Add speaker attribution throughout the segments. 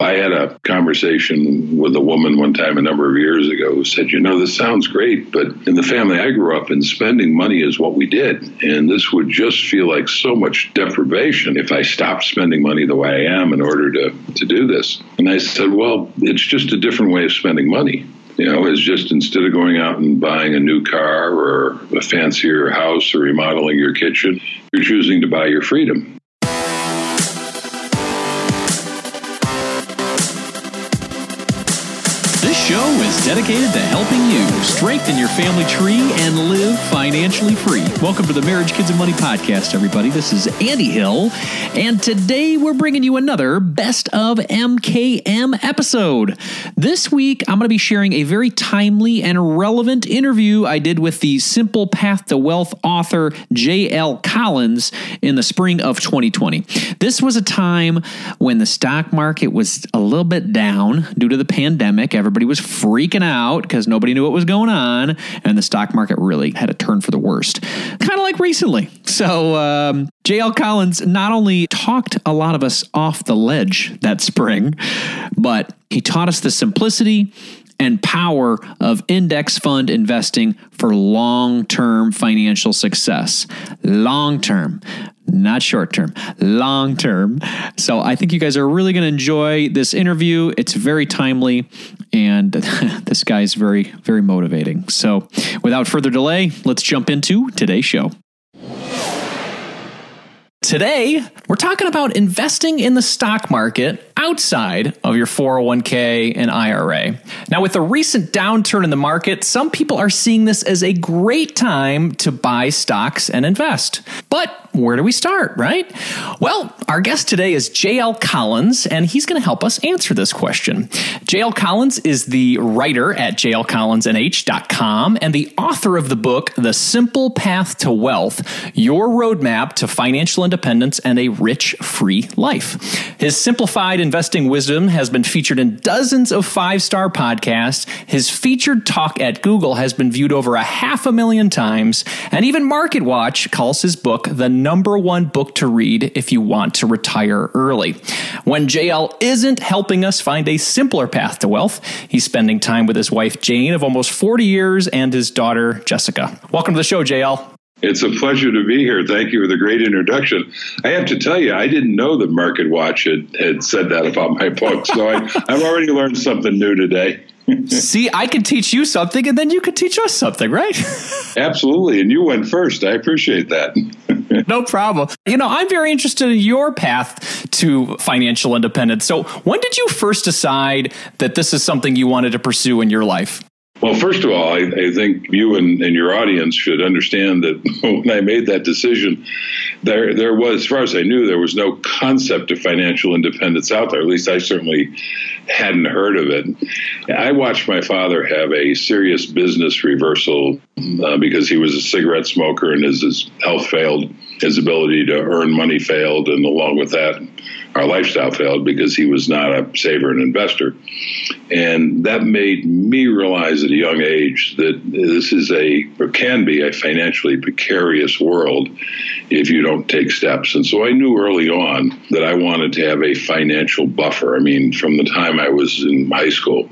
Speaker 1: I had a conversation with a woman one time a number of years ago who said, You know, this sounds great, but in the family I grew up in, spending money is what we did. And this would just feel like so much deprivation if I stopped spending money the way I am in order to, to do this. And I said, Well, it's just a different way of spending money. You know, it's just instead of going out and buying a new car or a fancier house or remodeling your kitchen, you're choosing to buy your freedom.
Speaker 2: Show is dedicated to helping you strengthen your family tree and live financially free. Welcome to the Marriage, Kids, and Money podcast, everybody. This is Andy Hill, and today we're bringing you another Best of MKM episode. This week, I'm going to be sharing a very timely and relevant interview I did with the Simple Path to Wealth author J.L. Collins in the spring of 2020. This was a time when the stock market was a little bit down due to the pandemic. Everybody was freaking out because nobody knew what was going on, and the stock market really had a turn for the worst, kind of like recently. So, um, JL Collins not only talked a lot of us off the ledge that spring, but he taught us the simplicity and power of index fund investing for long term financial success. Long term not short term, long term. So I think you guys are really going to enjoy this interview. It's very timely, and this guy is very, very motivating. So without further delay, let's jump into today's show. Today, we're talking about investing in the stock market outside of your 401k and IRA. Now, with the recent downturn in the market, some people are seeing this as a great time to buy stocks and invest. But where do we start, right? Well, our guest today is JL Collins, and he's going to help us answer this question. JL Collins is the writer at jlcollinsnh.com and the author of the book, The Simple Path to Wealth Your Roadmap to Financial Independence and a Rich, Free Life. His simplified investing wisdom has been featured in dozens of five star podcasts. His featured talk at Google has been viewed over a half a million times, and even MarketWatch calls his book the number one book to read if you want to retire early. When JL isn't helping us find a simpler path to wealth, he's spending time with his wife Jane of almost 40 years and his daughter Jessica. Welcome to the show, JL.
Speaker 1: It's a pleasure to be here. Thank you for the great introduction. I have to tell you, I didn't know that Market Watch had, had said that about my book. So I, I've already learned something new today.
Speaker 2: See, I can teach you something and then you can teach us something, right?
Speaker 1: Absolutely. And you went first. I appreciate that.
Speaker 2: no problem. You know, I'm very interested in your path to financial independence. So, when did you first decide that this is something you wanted to pursue in your life?
Speaker 1: Well, first of all, I, I think you and, and, your audience should understand that when I made that decision, there there was, as far as I knew, there was no concept of financial independence out there. At least I certainly hadn't heard of it. I watched my father have a serious business reversal uh, because he was a cigarette smoker and his, his health failed, his ability to earn money failed, and along with that, our lifestyle failed because he was not a saver and investor. And that made me realize at a young age that this is a, or can be, a financially precarious world if you don't take steps. And so I knew early on that I wanted to have a financial buffer. I mean, from the time I was in high school,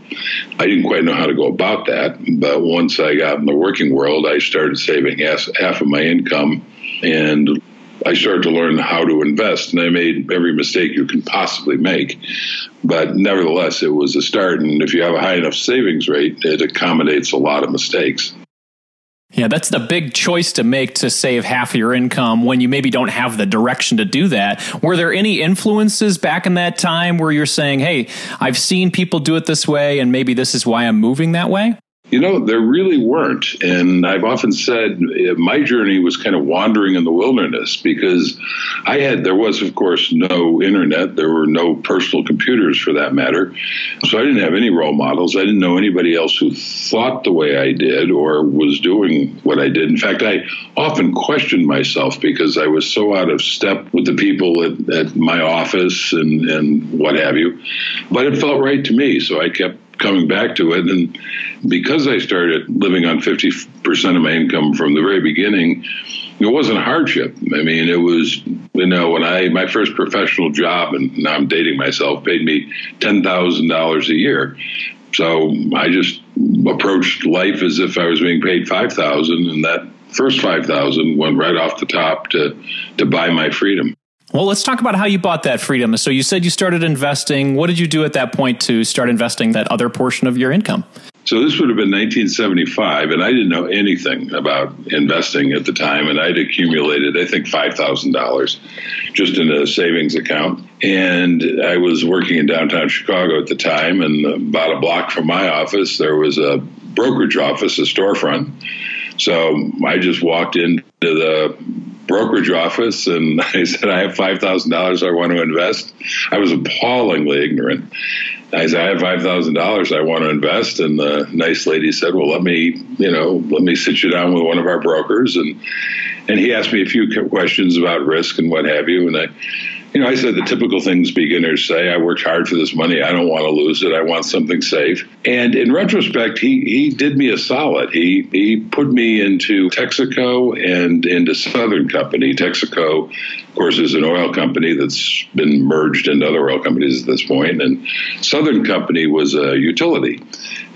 Speaker 1: I didn't quite know how to go about that. But once I got in the working world, I started saving half, of my income and I started to learn how to invest, and I made every mistake you can possibly make. But nevertheless, it was a start. And if you have a high enough savings rate, it accommodates a lot of mistakes.
Speaker 2: Yeah, that's the big choice to make to save half your income when you maybe don't have the direction to do that. Were there any influences back in that time where you're saying, hey, I've seen people do it this way, and maybe this is why I'm moving that way?
Speaker 1: You know, there really weren't. And I've often said uh, my journey was kind of wandering in the wilderness because I had, there was, of course, no internet. There were no personal computers for that matter. So I didn't have any role models. I didn't know anybody else who thought the way I did or was doing what I did. In fact, I often questioned myself because I was so out of step with the people at, at my office and, and what have you. But it felt right to me. So I kept coming back to it. And because I started living on 50% of my income from the very beginning, it wasn't a hardship. I mean, it was, you know, when I, my first professional job, and now I'm dating myself, paid me $10,000 a year. So I just approached life as if I was being paid 5000 and that first 5000 went right off the top to, to buy my freedom.
Speaker 2: Well, let's talk about how you bought that freedom. So you said you started investing. What did you do at that point to start investing that other portion of your income?
Speaker 1: So this would have been 1975, and I didn't know anything about investing at the time, and I'd accumulated, I think, five thousand dollars just in a savings account. And I was working in downtown Chicago at the time, and about a block from my office, there was a brokerage office, a storefront. So I just walked into the brokerage office and I said, I have $5,000 I want to invest. I was appallingly ignorant. I said, I have $5,000 I want to invest. And the nice lady said, well, let me, you know, let me sit you down with one of our brokers. And, and he asked me a few questions about risk and what have you. And I, you know, I said the typical things beginners say. I worked hard for this money. I don't want to lose it. I want something safe. And in retrospect, he he did me a solid. He he put me into Texaco and into Southern Company. Texaco, of course, is an oil company that's been merged into other oil companies at this point, and Southern Company was a utility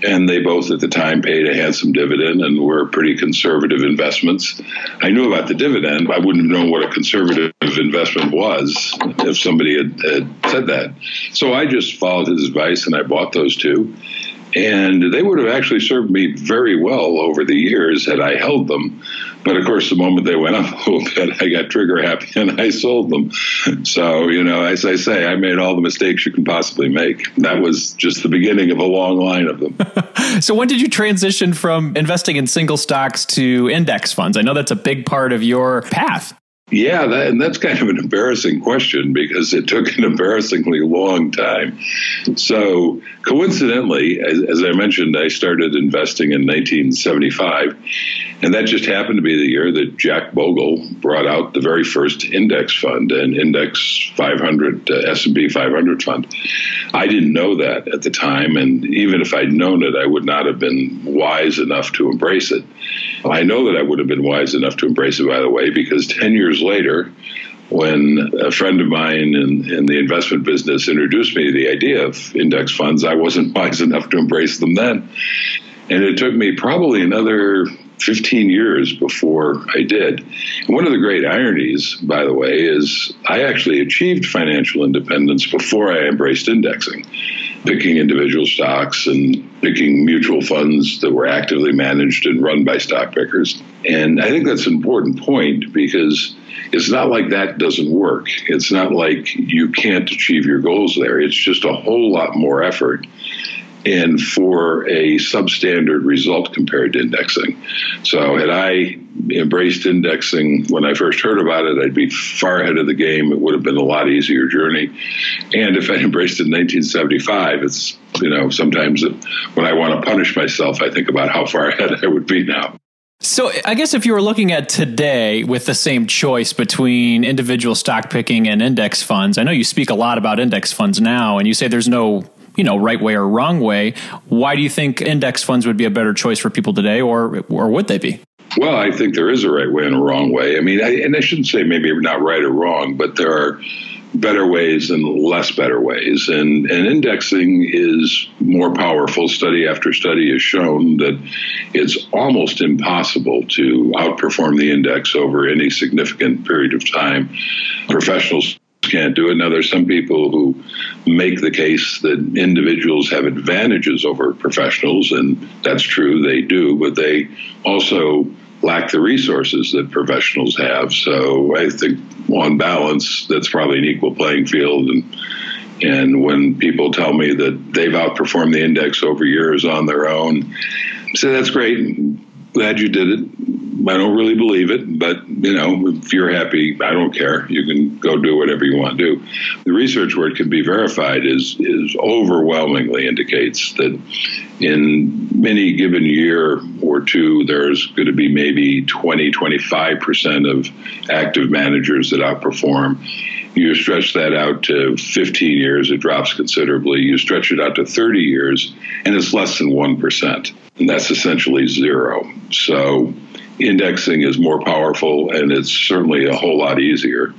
Speaker 1: and they both at the time paid a handsome dividend and were pretty conservative investments. I knew about the dividend. I wouldn't have known what a conservative investment was if somebody had, had said that. So I just followed his advice and I bought those two. And they would have actually served me very well over the years had I held them. But of course, the moment they went up a little bit, I got trigger happy and I sold them. So, you know, as I say, I made all the mistakes you can possibly make. That was just the beginning of a long line of them.
Speaker 2: so, when did you transition from investing in single stocks to index funds? I know that's a big part of your path.
Speaker 1: Yeah, that, and that's kind of an embarrassing question because it took an embarrassingly long time. So, coincidentally, as, as, I mentioned, I started investing in 1975, and that just happened to be the year that Jack Bogle brought out the very first index fund, an Index 500 uh, S&P 500 fund. I didn't know that at the time, and even if I'd known it, I would not have been wise enough to embrace it. I know that I would have been wise enough to embrace it, by the way, because 10 years later, when a friend of mine in, in the investment business introduced me to the idea of index funds, I wasn't wise enough to embrace them then. And it took me probably another 15 years before I did. And one of the great ironies, by the way, is I actually achieved financial independence before I embraced indexing picking individual stocks and picking mutual funds that were actively managed and run by stock pickers. And I think that's an important point because it's not like that doesn't work. It's not like you can't achieve your goals there. It's just a whole lot more effort and for a substandard result compared to indexing. So, had I embraced indexing when I first heard about it, I'd be far ahead of the game. It would have been a lot easier journey. And if I embraced it in 1975, it's, you know, sometimes when I want to punish myself, I think about how far ahead I would be now.
Speaker 2: So, I guess if you were looking at today with the same choice between individual stock picking and index funds, I know you speak a lot about index funds now, and you say there's no you know right way or wrong way. Why do you think index funds would be a better choice for people today, or or would they be?
Speaker 1: Well, I think there is a right way and a wrong way. I mean, I, and I shouldn't say maybe not right or wrong, but there are better ways and less better ways. And, and indexing is more powerful. Study after study has shown that it's almost impossible to outperform the index over any significant period of time. Professionals can't do it. Now, there's some people who make the case that individuals have advantages over professionals, and that's true, they do, but they also lack the resources that professionals have. So I think, on balance, that's probably an equal playing field. And and when people tell me that they've outperformed the index over years on their own, So that's great. Glad you did it. I don't really believe it, but you know, if you're happy, I don't care. You can go do whatever you want to do. The research where it can be verified is is overwhelmingly indicates that in any given year or two, there's going to be maybe 20, 25 percent of active managers that outperform. You stretch that out to 15 years, it drops considerably. You stretch it out to 30 years, and it's less than 1%. And that's essentially zero. So indexing is more powerful and it's certainly a whole lot easier.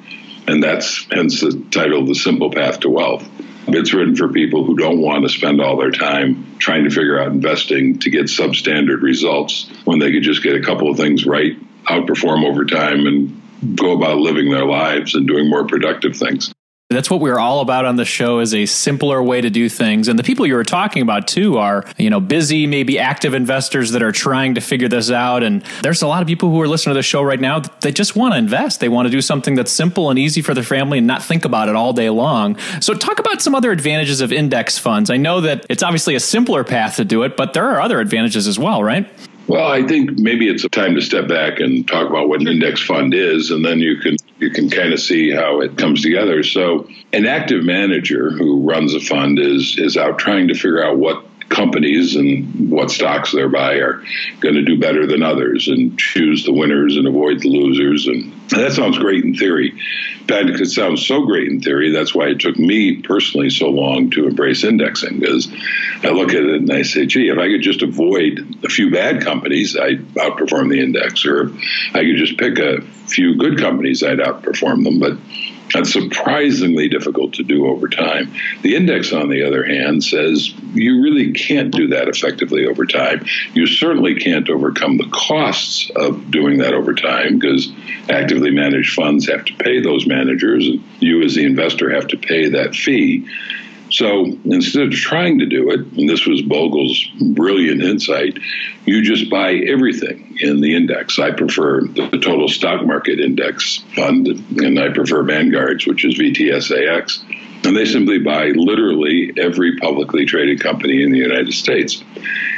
Speaker 1: And that's hence the title, The Simple Path to Wealth. It's written for people who don't want to spend all their time trying to figure out investing to get substandard results when they could just get a couple of things right, outperform over time, and go about living their lives and doing more productive things.
Speaker 2: That's what we're all about on the show is a simpler way to do things. And the people you were talking about too are, you know, busy, maybe active investors that are trying to figure this out. And there's a lot of people who are listening to the show right now that just want to invest. They want to do something that's simple and easy for their family and not think about it all day long. So talk about some other advantages of index funds. I know that it's obviously a simpler path to do it, but there are other advantages as well, right?
Speaker 1: Well, I think maybe it's a time to step back and talk about what an index fund is, and then you can you can kind of see how it comes together. So, an active manager who runs a fund is is out trying to figure out what companies and what stocks they're buy are going to do better than others and choose the winners and avoid the losers. And, that sounds great in theory. In fact, it sounds so great in theory. That's why it took me personally so long to embrace indexing because I look at it and I say, gee, if I could just avoid a few bad companies, I'd outperform the index. Or if I could just pick a few good companies, I'd outperform them. But that's surprisingly difficult to do over time. The index, on the other hand, says you really can't do that effectively over time. You certainly can't overcome the costs of doing that over time because actively managed funds have to pay those managers, and you, as the investor, have to pay that fee. So instead of trying to do it, and this was Bogle's brilliant insight, you just buy everything in the index. I prefer the total stock market index fund, and I prefer Vanguard's, which is VTSAX. And they simply buy literally every publicly traded company in the United States.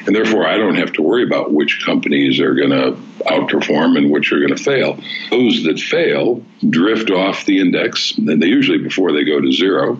Speaker 1: And therefore, I don't have to worry about which companies are going to outperform and which are going to fail. Those that fail drift off the index, and they usually before they go to zero.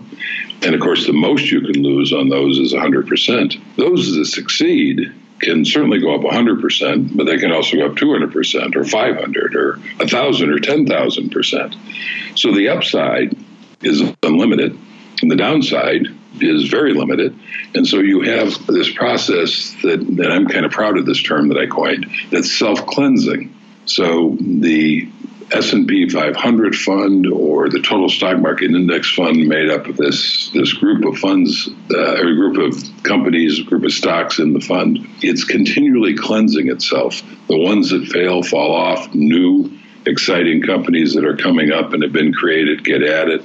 Speaker 1: And of course, the most you can lose on those is 100%. Those that succeed can certainly go up 100%, but they can also go up 200% or 500 or 1,000 or 10,000%. So the upside is unlimited, the downside is very limited. And so you have this process that, and I'm kind of proud of this term that I coined, that's self cleansing. So the S&P 500 fund or the total stock market index fund made up of this this group of funds uh, a group of companies group of stocks in the fund it's continually cleansing itself the ones that fail fall off new exciting companies that are coming up and have been created get it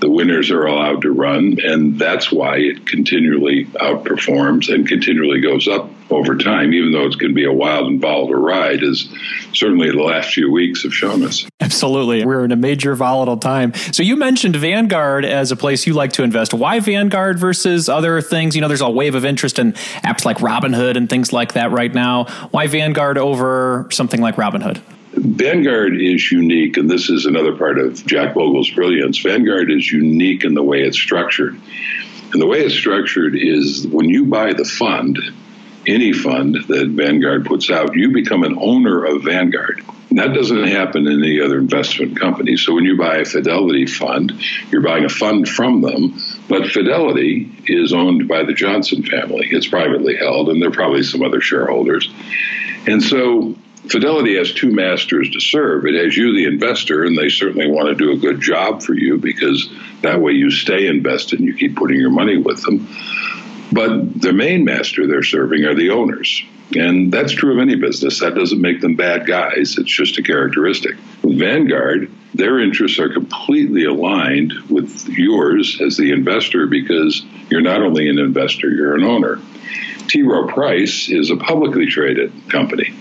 Speaker 1: the winners are allowed to run, and that's why it continually outperforms and continually goes up over time, even though it's going to be a wild and volatile ride, as certainly the last few weeks have shown us.
Speaker 2: Absolutely. We're in a major volatile time. So you mentioned Vanguard as a place you like to invest. Why Vanguard versus other things? You know, there's a wave of interest in apps like Robinhood and things like that right now. Why Vanguard over something like Robinhood?
Speaker 1: Vanguard is unique, and this is another part of Jack Bogle's brilliance. Vanguard is unique in the way it's structured. And the way it's structured is when you buy the fund, any fund that Vanguard puts out, you become an owner of Vanguard. That doesn't happen in any other investment company. So when you buy a Fidelity fund, you're buying a fund from them, but Fidelity is owned by the Johnson family. It's privately held, and there are probably some other shareholders. And so Fidelity has two masters to serve. It has you, the investor, and they certainly want to do a good job for you because that way you stay invested and you keep putting your money with them. But the main master they're serving are the owners. And that's true of any business. That doesn't make them bad guys, it's just a characteristic. With Vanguard, their interests are completely aligned with yours as the investor because you're not only an investor, you're an owner. T. Rowe Price is a publicly traded company.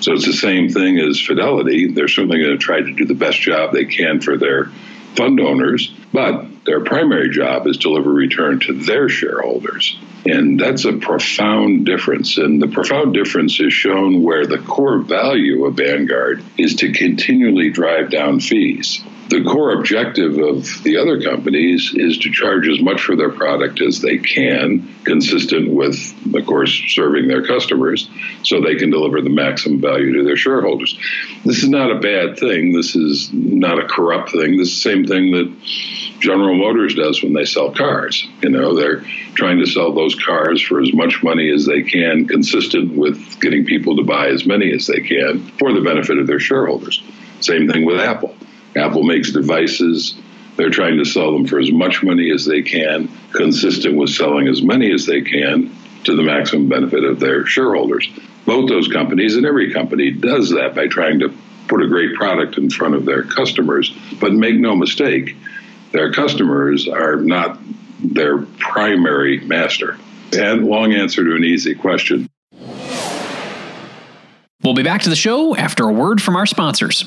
Speaker 1: So it's the same thing as Fidelity. They're certainly going to try to do the best job they can for their fund owners, But their primary job is deliver return to their shareholders. And that's a profound difference. And the profound difference is shown where the core value of Vanguard is to continually drive down fees the core objective of the other companies is to charge as much for their product as they can, consistent with, of course, serving their customers so they can deliver the maximum value to their shareholders. This is not a bad thing. This is not a corrupt thing. This is the same thing that General Motors does when they sell cars. You know, they're trying to sell those cars for as much money as they can, consistent with getting people to buy as many as they can for the benefit of their shareholders. Same thing with Apple Apple makes devices. They're trying to sell them for as much money as they can, consistent with selling as many as they can to the maximum benefit of their shareholders. Both those companies and every company does that by trying to put a great product in front of their customers. But make no mistake, their customers are not their primary master. And long answer to an easy question.
Speaker 2: We'll be back to the show after a word from our sponsors.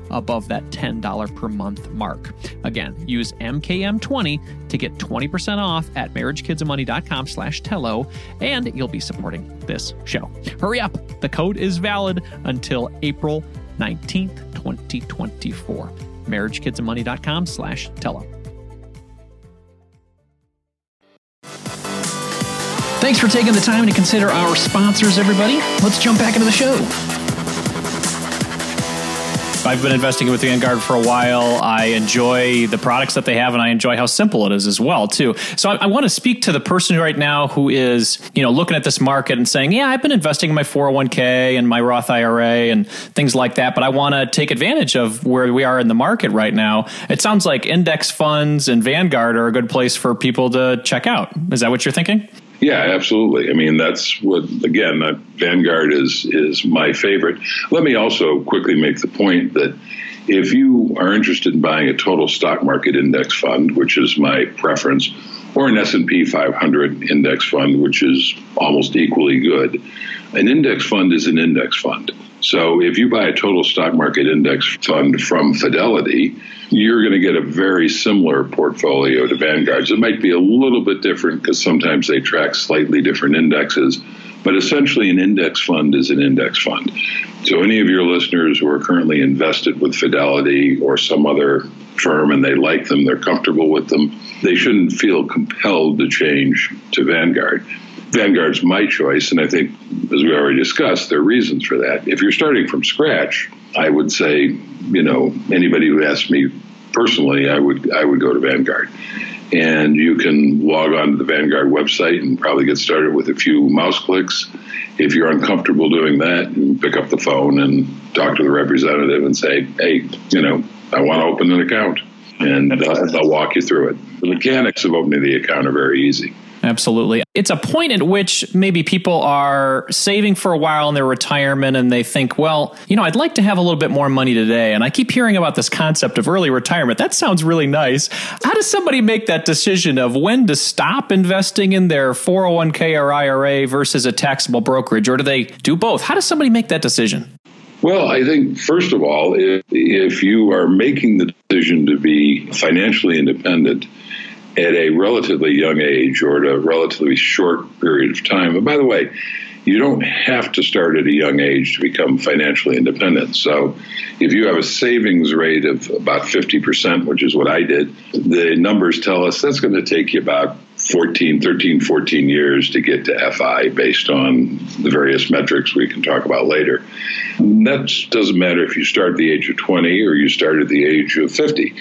Speaker 2: above that $10 per month mark. Again, use MKM20 to get 20% off at marriagekidsandmoney.com slash Tello, and you'll be supporting this show. Hurry up. The code is valid until April 19th, 2024. marriagekidsandmoney.com slash Tello. Thanks for taking the time to consider our sponsors, everybody. Let's jump back into the show.
Speaker 3: I've been investing with Vanguard for a while. I enjoy the products that they have, and I enjoy how simple it is as well, too. So I, I want to speak to the person right now who is, you know, looking at this market and saying, "Yeah, I've been investing in my 401k and my Roth IRA and things like that, but I want to take advantage of where we are in the market right now." It sounds like index funds and Vanguard are a good place for people to check out. Is that what you're thinking?
Speaker 1: Yeah, absolutely. I mean, that's what again, Vanguard is is my favorite. Let me also quickly make the point that if you are interested in buying a total stock market index fund, which is my preference, or an S&P 500 index fund, which is almost equally good, an index fund is an index fund. So if you buy a total stock market index fund from Fidelity, you're going to get a very similar portfolio to Vanguard's. It might be a little bit different because sometimes they track slightly different indexes, but essentially an index fund is an index fund. So any of your listeners who are currently invested with Fidelity or some other firm and they like them, they're comfortable with them, they shouldn't feel compelled to change to Vanguard. Vanguard's my choice, and I think, as we already discussed, there are reasons for that. If you're starting from scratch, I would say, you know, anybody who asked me personally, I would I would go to Vanguard. And you can log on to the Vanguard website and probably get started with a few mouse clicks. If you're uncomfortable doing that, you pick up the phone and talk to the representative and say, hey, you know, I want to open an account. And uh, they'll walk you through it. The mechanics of opening the account are very easy.
Speaker 3: Absolutely. It's a point at which maybe people are saving for a while in their retirement and they think, well, you know, I'd like to have a little bit more money today. And I keep hearing about this concept of early retirement. That sounds really nice. How does somebody make that decision of when to stop investing in their 401k or IRA versus a taxable brokerage? Or do they do both? How does somebody make that decision?
Speaker 1: Well, I think, first of all, if, if you are making the decision to be financially independent, at a relatively young age or at a relatively short period of time. And by the way, you don't have to start at a young age to become financially independent. So, if you have a savings rate of about 50%, which is what I did, the numbers tell us that's going to take you about 14, 13, 14 years to get to FI based on the various metrics we can talk about later. That doesn't matter if you start at the age of 20 or you start at the age of 50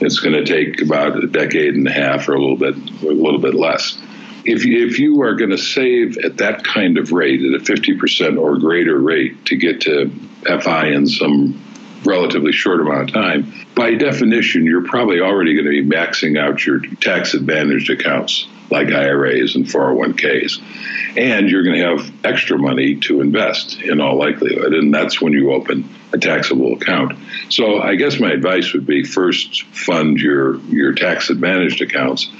Speaker 1: it's going to take about a decade and a half or a little bit a little bit less. If you, if you are going to save at that kind of rate, at a 50% or greater rate to get to FI in some relatively short amount of time, by definition, you're probably already going to be maxing out your tax advantaged accounts like IRAs and 401ks. And you're going to have extra money to invest in all likelihood. And that's when you open a taxable account. So I guess my advice would be first fund your your tax advantaged accounts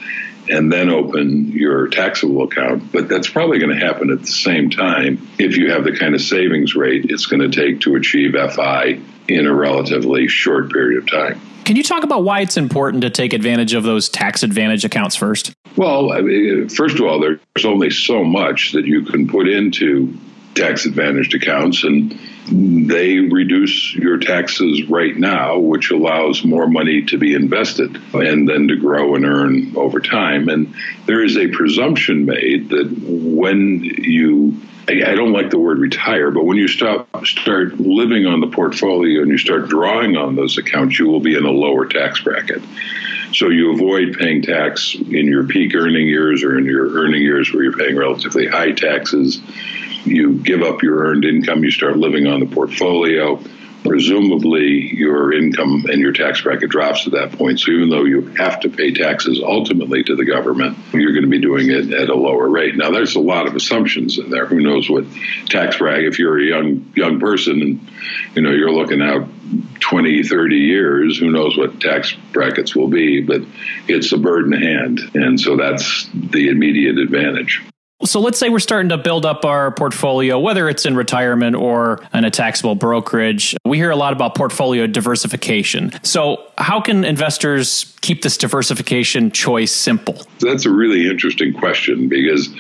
Speaker 1: and then open your taxable account. But that's probably going to happen at the same time if you have the kind of savings rate it's going to take to achieve FI in a relatively short period of time.
Speaker 3: Can you talk about why it's important to take advantage of those tax advantage accounts first?
Speaker 1: Well, I mean, first of all, there's only so much that you can put into tax advantaged accounts and they reduce your taxes right now, which allows more money to be invested and then to grow and earn over time. And there is a presumption made that when you I don't like the word retire, but when you start start living on the portfolio and you start drawing on those accounts, you will be in a lower tax bracket. So you avoid paying tax in your peak earning years or in your earning years where you're paying relatively high taxes you give up your earned income, you start living on the portfolio. Presumably, your income and your tax bracket drops at that point. So, even though you have to pay taxes ultimately to the government, you're going to be doing it at a lower rate. Now, there's a lot of assumptions in there. Who knows what tax bracket? If you're a young young person and you know you're looking out 20, 30 years, who knows what tax brackets will be? But it's a bird in the hand, and so that's the immediate advantage.
Speaker 3: So let's say we're starting to build up our portfolio, whether it's in retirement or in a taxable brokerage. We hear a lot about portfolio diversification. So, how can investors keep this diversification choice simple?
Speaker 1: That's a really interesting question because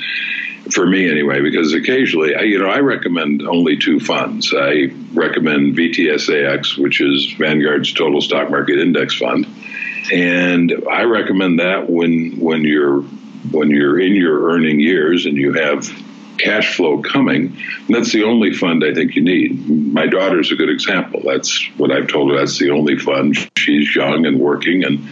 Speaker 1: for me anyway, because occasionally, I, you know, I recommend only two funds. I recommend VTSAX, which is Vanguard's Total Stock Market Index Fund, and I recommend that when when you're when you're in your earning years and you have cash flow coming, that's the only fund I think you need. My daughter's a good example. That's what I've told her. That's the only fund. She's young and working, and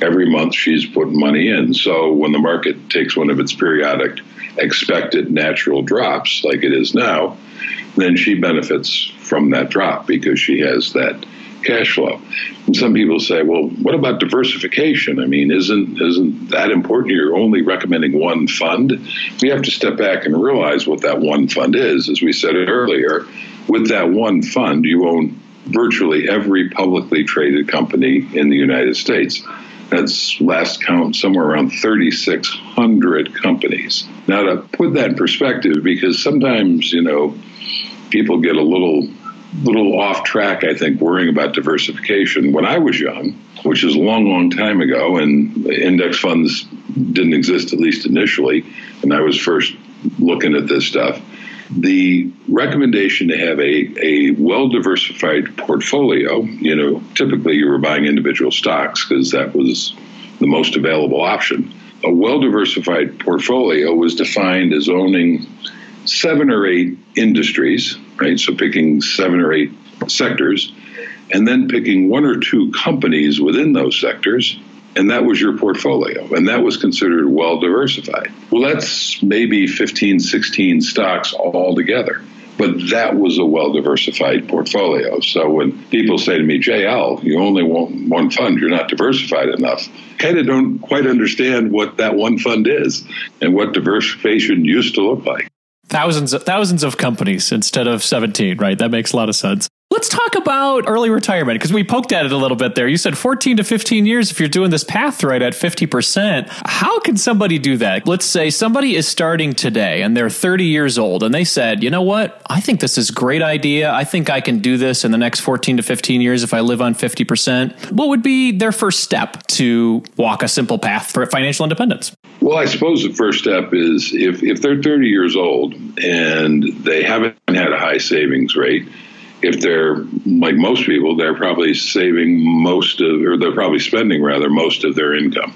Speaker 1: every month she's putting money in. So when the market takes one of its periodic expected natural drops, like it is now, then she benefits from that drop because she has that cash flow. And some people say, well, what about diversification? I mean, isn't isn't that important? You're only recommending one fund. We have to step back and realize what that one fund is. As we said earlier, with that one fund, you own virtually every publicly traded company in the United States. That's last count somewhere around 3,600 companies. Now, to put that in perspective, because sometimes, you know, people get a little little off track, I think, worrying about diversification. When I was young, which is a long, long time ago, and index funds didn't exist, at least initially, and I was first looking at this stuff, the recommendation to have a, a well diversified portfolio, you know, typically you were buying individual stocks because that was the most available option. A well diversified portfolio was defined as owning seven or eight industries, right? So picking seven or eight sectors, and then picking one or two companies within those sectors. And that was your portfolio. And that was considered well diversified. Well that's maybe 15 16 stocks all together but that was a well diversified portfolio. So when people say to me jl you only want one fund. You're not diversified enough. Kind of don't quite understand what that one fund is and what diversification used to look like
Speaker 3: thousands of thousands of companies instead of 17 right? That makes a lot of sense Let's talk about early retirement because we poked at it a little bit there. You said 14 to 15 years if you're doing this path right at 50%. How can somebody do that? Let's say somebody is starting today and they're 30 years old and they said, you know what? I think this is a great idea. I think I can do this in the next 14 to 15 years if I live on 50%. What would be their first step to walk a simple path for financial independence?
Speaker 1: Well, I suppose the first step is if, if they're 30 years old and they haven't had a high savings rate, if they're like most people, they're probably saving most of, or they're probably spending rather most of their income.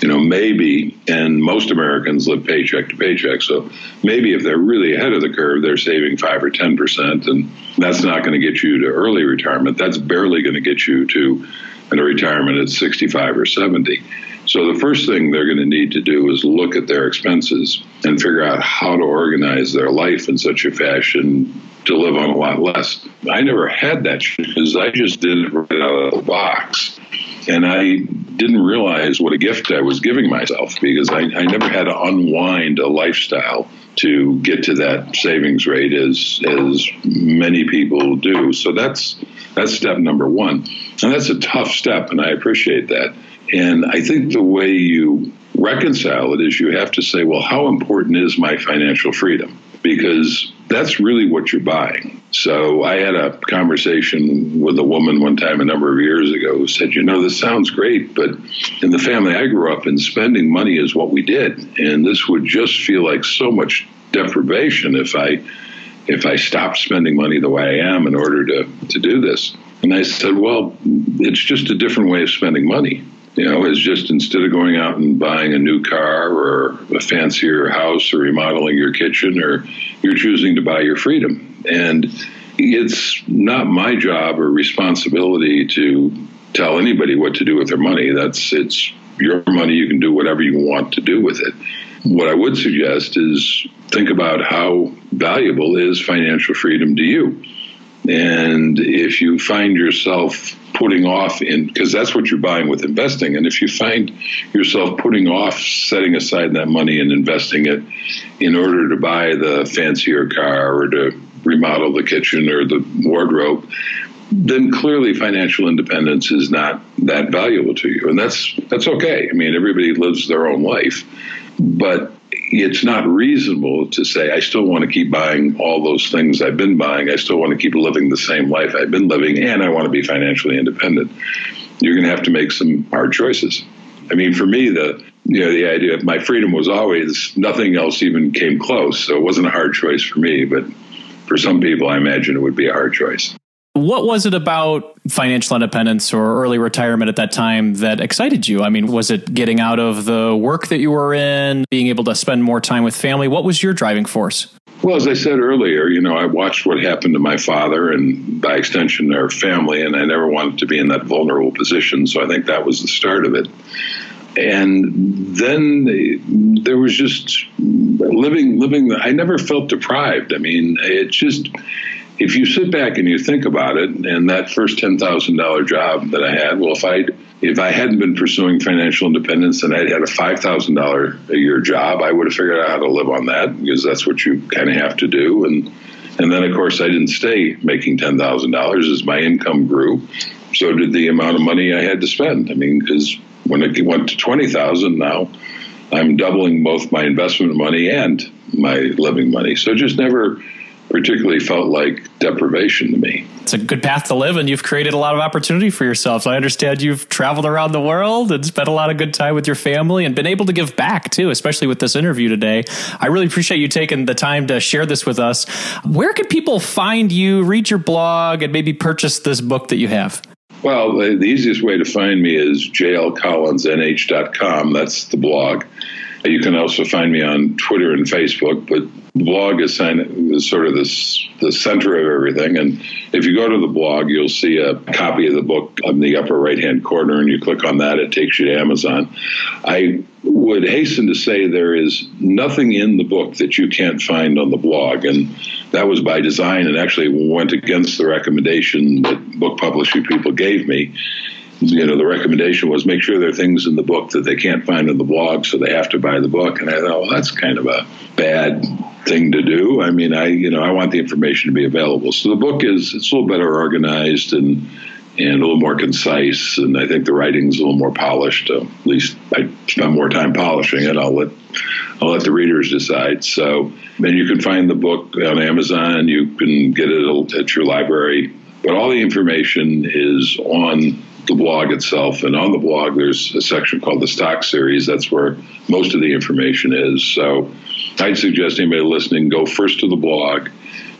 Speaker 1: You know, maybe, and most Americans live paycheck to paycheck. So maybe if they're really ahead of the curve, they're saving five or 10%, and that's not going to get you to early retirement. That's barely going to get you to a retirement at 65 or 70. So the first thing they're going to need to do is look at their expenses and figure out how to organize their life in such a fashion to live on a lot less. I never had that because I just did it right out of the box. And I didn't realize what a gift I was giving myself because I, I never had to unwind a lifestyle to get to that savings rate as as many people do. So that's that's step number one. And that's a tough step and I appreciate that. And I think the way you reconcile it is you have to say, well, how important is my financial freedom? Because that's really what you're buying. So I had a conversation with a woman one time a number of years ago who said, you know, this sounds great, but in the family I grew up in, spending money is what we did. And this would just feel like so much deprivation if I if I stopped spending money the way I am in order to, to do this. And I said, well, it's just a different way of spending money. You know, it's just instead of going out and buying a new car or a fancier house or remodeling your kitchen, or you're choosing to buy your freedom. And it's not my job or responsibility to tell anybody what to do with their money. That's it's your money. You can do whatever you want to do with it. What I would suggest is think about how valuable is financial freedom to you. And if you find yourself putting off in because that's what you're buying with investing. And if you find yourself putting off setting aside that money and investing it in order to buy the fancier car or to remodel the kitchen or the wardrobe then clearly financial independence is not that valuable to you. And that's that's okay. I mean everybody lives their own life. But it's not reasonable to say I still want to keep buying all those things I've been buying. I still want to keep living the same life I've been living, and I want to be financially independent. You're going to have to make some hard choices. I mean, for me, the you know the idea of my freedom was always nothing else even came close. So it wasn't a hard choice for me, but for some people, I imagine it would be a hard choice.
Speaker 3: What was it about financial independence or early retirement at that time that excited you? I mean, was it getting out of the work that you were in, being able to spend more time with family? What was your driving force?
Speaker 1: Well, as I said earlier, you know, I watched what happened to my father and by extension our family, and I never wanted to be in that vulnerable position. So I think that was the start of it. And then there was just living, living. I never felt deprived. I mean, it just if you sit back and you think about it, and that first ten thousand dollar job that I had, well, if I if I hadn't been pursuing financial independence and I'd had a five thousand dollar a year job, I would have figured out how to live on that because that's what you kind of have to do. And and then of course I didn't stay making ten thousand dollars as my income grew. So did the amount of money I had to spend. I mean, because when it went to twenty thousand now, I'm doubling both my investment money and my living money. So just never particularly felt like deprivation to me.
Speaker 3: It's a good path to live, and you've created a lot of opportunity for yourself. So I understand you've traveled around the world and spent a lot of good time with your family and been able to give back too, especially with this interview today. I really appreciate you taking the time to share this with us. Where can people find you, read your blog, and maybe purchase this book that you have?
Speaker 1: Well, the easiest way to find me is jlcollinsnh.com. That's the blog. Uh, you can also find me on Twitter and Facebook, but the blog is, sort of this the center of everything. And if you go to the blog, you'll see a copy of the book in the upper right hand corner, and you click on that, it takes you to Amazon. I would hasten to say there is nothing in the book that you can't find on the blog, and that was by design, and actually went against the recommendation that book publishing people gave me you know, the recommendation was make sure there are things in the book that they can't find in the blog, so they have to buy the book. And I thought, well, that's kind of a bad thing to do. I mean, I you know, I want the information to be available. So the book is it's a little better organized and and a little more concise, and I think the writing's a little more polished. Uh, at least I spend more time polishing it. I'll let I'll let the readers decide. So, then you can find the book on Amazon. You can get it at your library, but all the information is on the blog itself. And on the blog, there's a section called the stock series. That's where most of the information is. So I'd suggest anybody listening go first to the blog,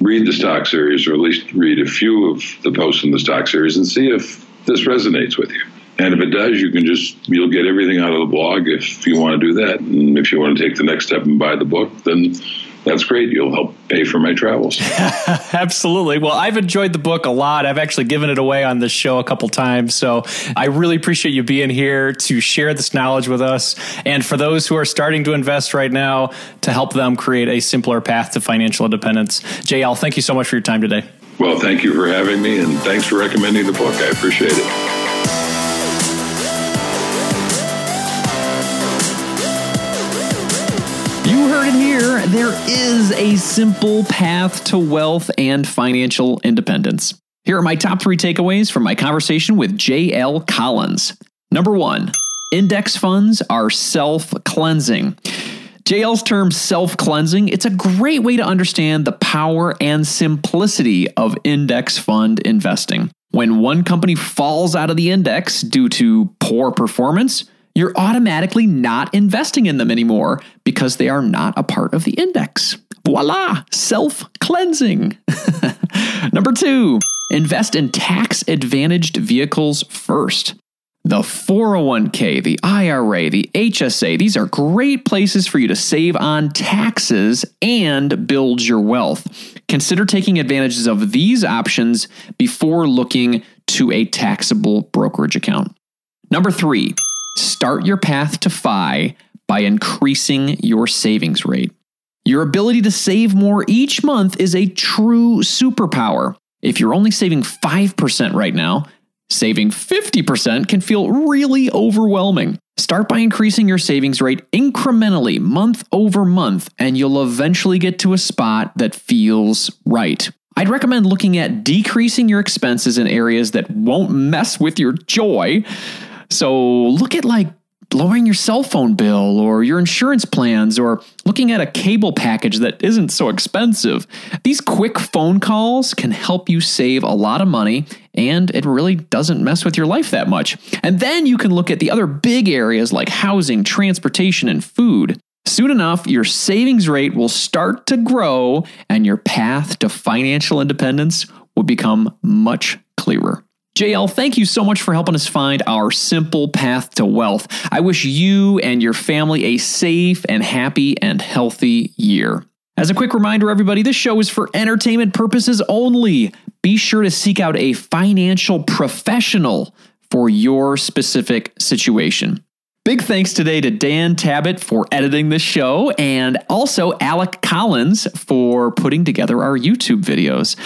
Speaker 1: read the stock series, or at least read a few of the posts in the stock series and see if this resonates with you. And if it does, you can just, you'll get everything out of the blog if you want to do that. And if you want to take the next step and buy the book, then that's great. You'll help pay for my travels.
Speaker 3: Absolutely. Well, I've enjoyed the book a lot. I've actually given it away on this show a couple times. So I really appreciate you being here to share this knowledge with us. And for those who are starting to invest right now, to help them create a simpler path to financial independence. JL, thank you so much for your time today.
Speaker 1: Well, thank you for having me, and thanks for recommending the book. I appreciate
Speaker 2: it. Here. There is a simple path to wealth and financial independence. Here are my top three takeaways from my conversation with J.L. Collins. Number one, index funds are self cleansing. JL's term self cleansing, it's a great way to understand the power and simplicity of index fund investing. When one company falls out of the index due to poor performance, you're automatically not investing in them anymore because they are not a part of the index. Voila, self cleansing. Number two, invest in tax advantaged vehicles first. The 401k, the IRA, the HSA, these are great places for you to save on taxes and build your wealth. Consider taking advantages of these options before looking to a taxable brokerage account. Number three, Start your path to FI by increasing your savings rate. Your ability to save more each month is a true superpower. If you're only saving 5% right now, saving 50% can feel really overwhelming. Start by increasing your savings rate incrementally month over month, and you'll eventually get to a spot that feels right. I'd recommend looking at decreasing your expenses in areas that won't mess with your joy so look at like lowering your cell phone bill or your insurance plans or looking at a cable package that isn't so expensive. These quick phone calls can help you save a lot of money and it really doesn't mess with your life that much. And then you can look at the other big areas like housing, transportation, and food. Soon enough, your savings rate will start to grow and your path to financial independence will become much clearer. JL, thank you so much for helping us find our simple path to wealth. I wish you and your family a safe and happy and healthy year. As a quick reminder, everybody, this show is for entertainment purposes only. Be sure to seek out a financial professional for your specific situation. Big thanks today to Dan Tabbitt for editing this show and also Alec Collins for putting together our YouTube videos.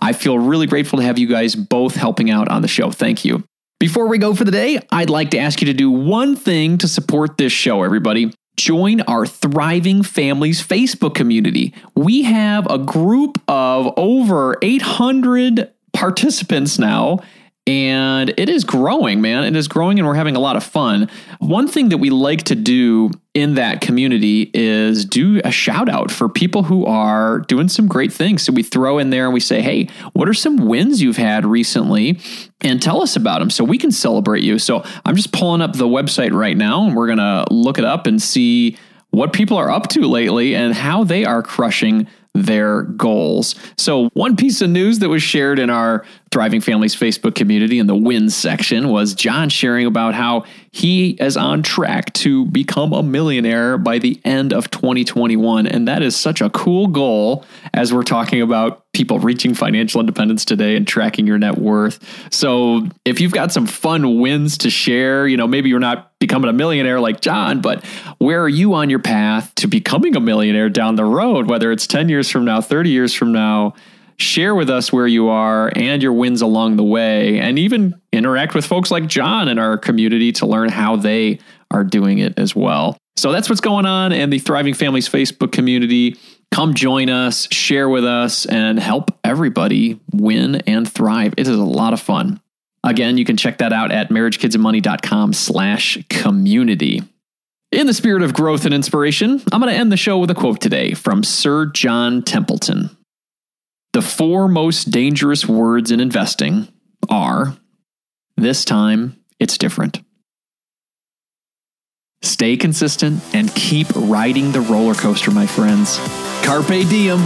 Speaker 2: I feel really grateful to have you guys both helping out on the show. Thank you. Before we go for the day, I'd like to ask you to do one thing to support this show, everybody. Join our Thriving Families Facebook community. We have a group of over 800 participants now and it is growing, man. It is growing, and we're having a lot of fun. One thing that we like to do in that community is do a shout out for people who are doing some great things. So we throw in there and we say, hey, what are some wins you've had recently? And tell us about them so we can celebrate you. So I'm just pulling up the website right now and we're going to look it up and see what people are up to lately and how they are crushing their goals. So, one piece of news that was shared in our Thriving Families Facebook community in the wins section was John sharing about how he is on track to become a millionaire by the end of 2021. And that is such a cool goal as we're talking about people reaching financial independence today and tracking your net worth. So if you've got some fun wins to share, you know, maybe you're not becoming a millionaire like John, but where are you on your path to becoming a millionaire down the road, whether it's 10 years from now, 30 years from now? Share with us where you are and your wins along the way, and even interact with folks like John in our community to learn how they are doing it as well. So that's what's going on in the Thriving Families Facebook community. Come join us, share with us, and help everybody win and thrive. It is a lot of fun. Again, you can check that out at marriagekidsandmoney.com slash community. In the spirit of growth and inspiration, I'm going to end the show with a quote today from Sir John Templeton. The four most dangerous words in investing are this time it's different. Stay consistent and keep riding the roller coaster, my friends. Carpe diem.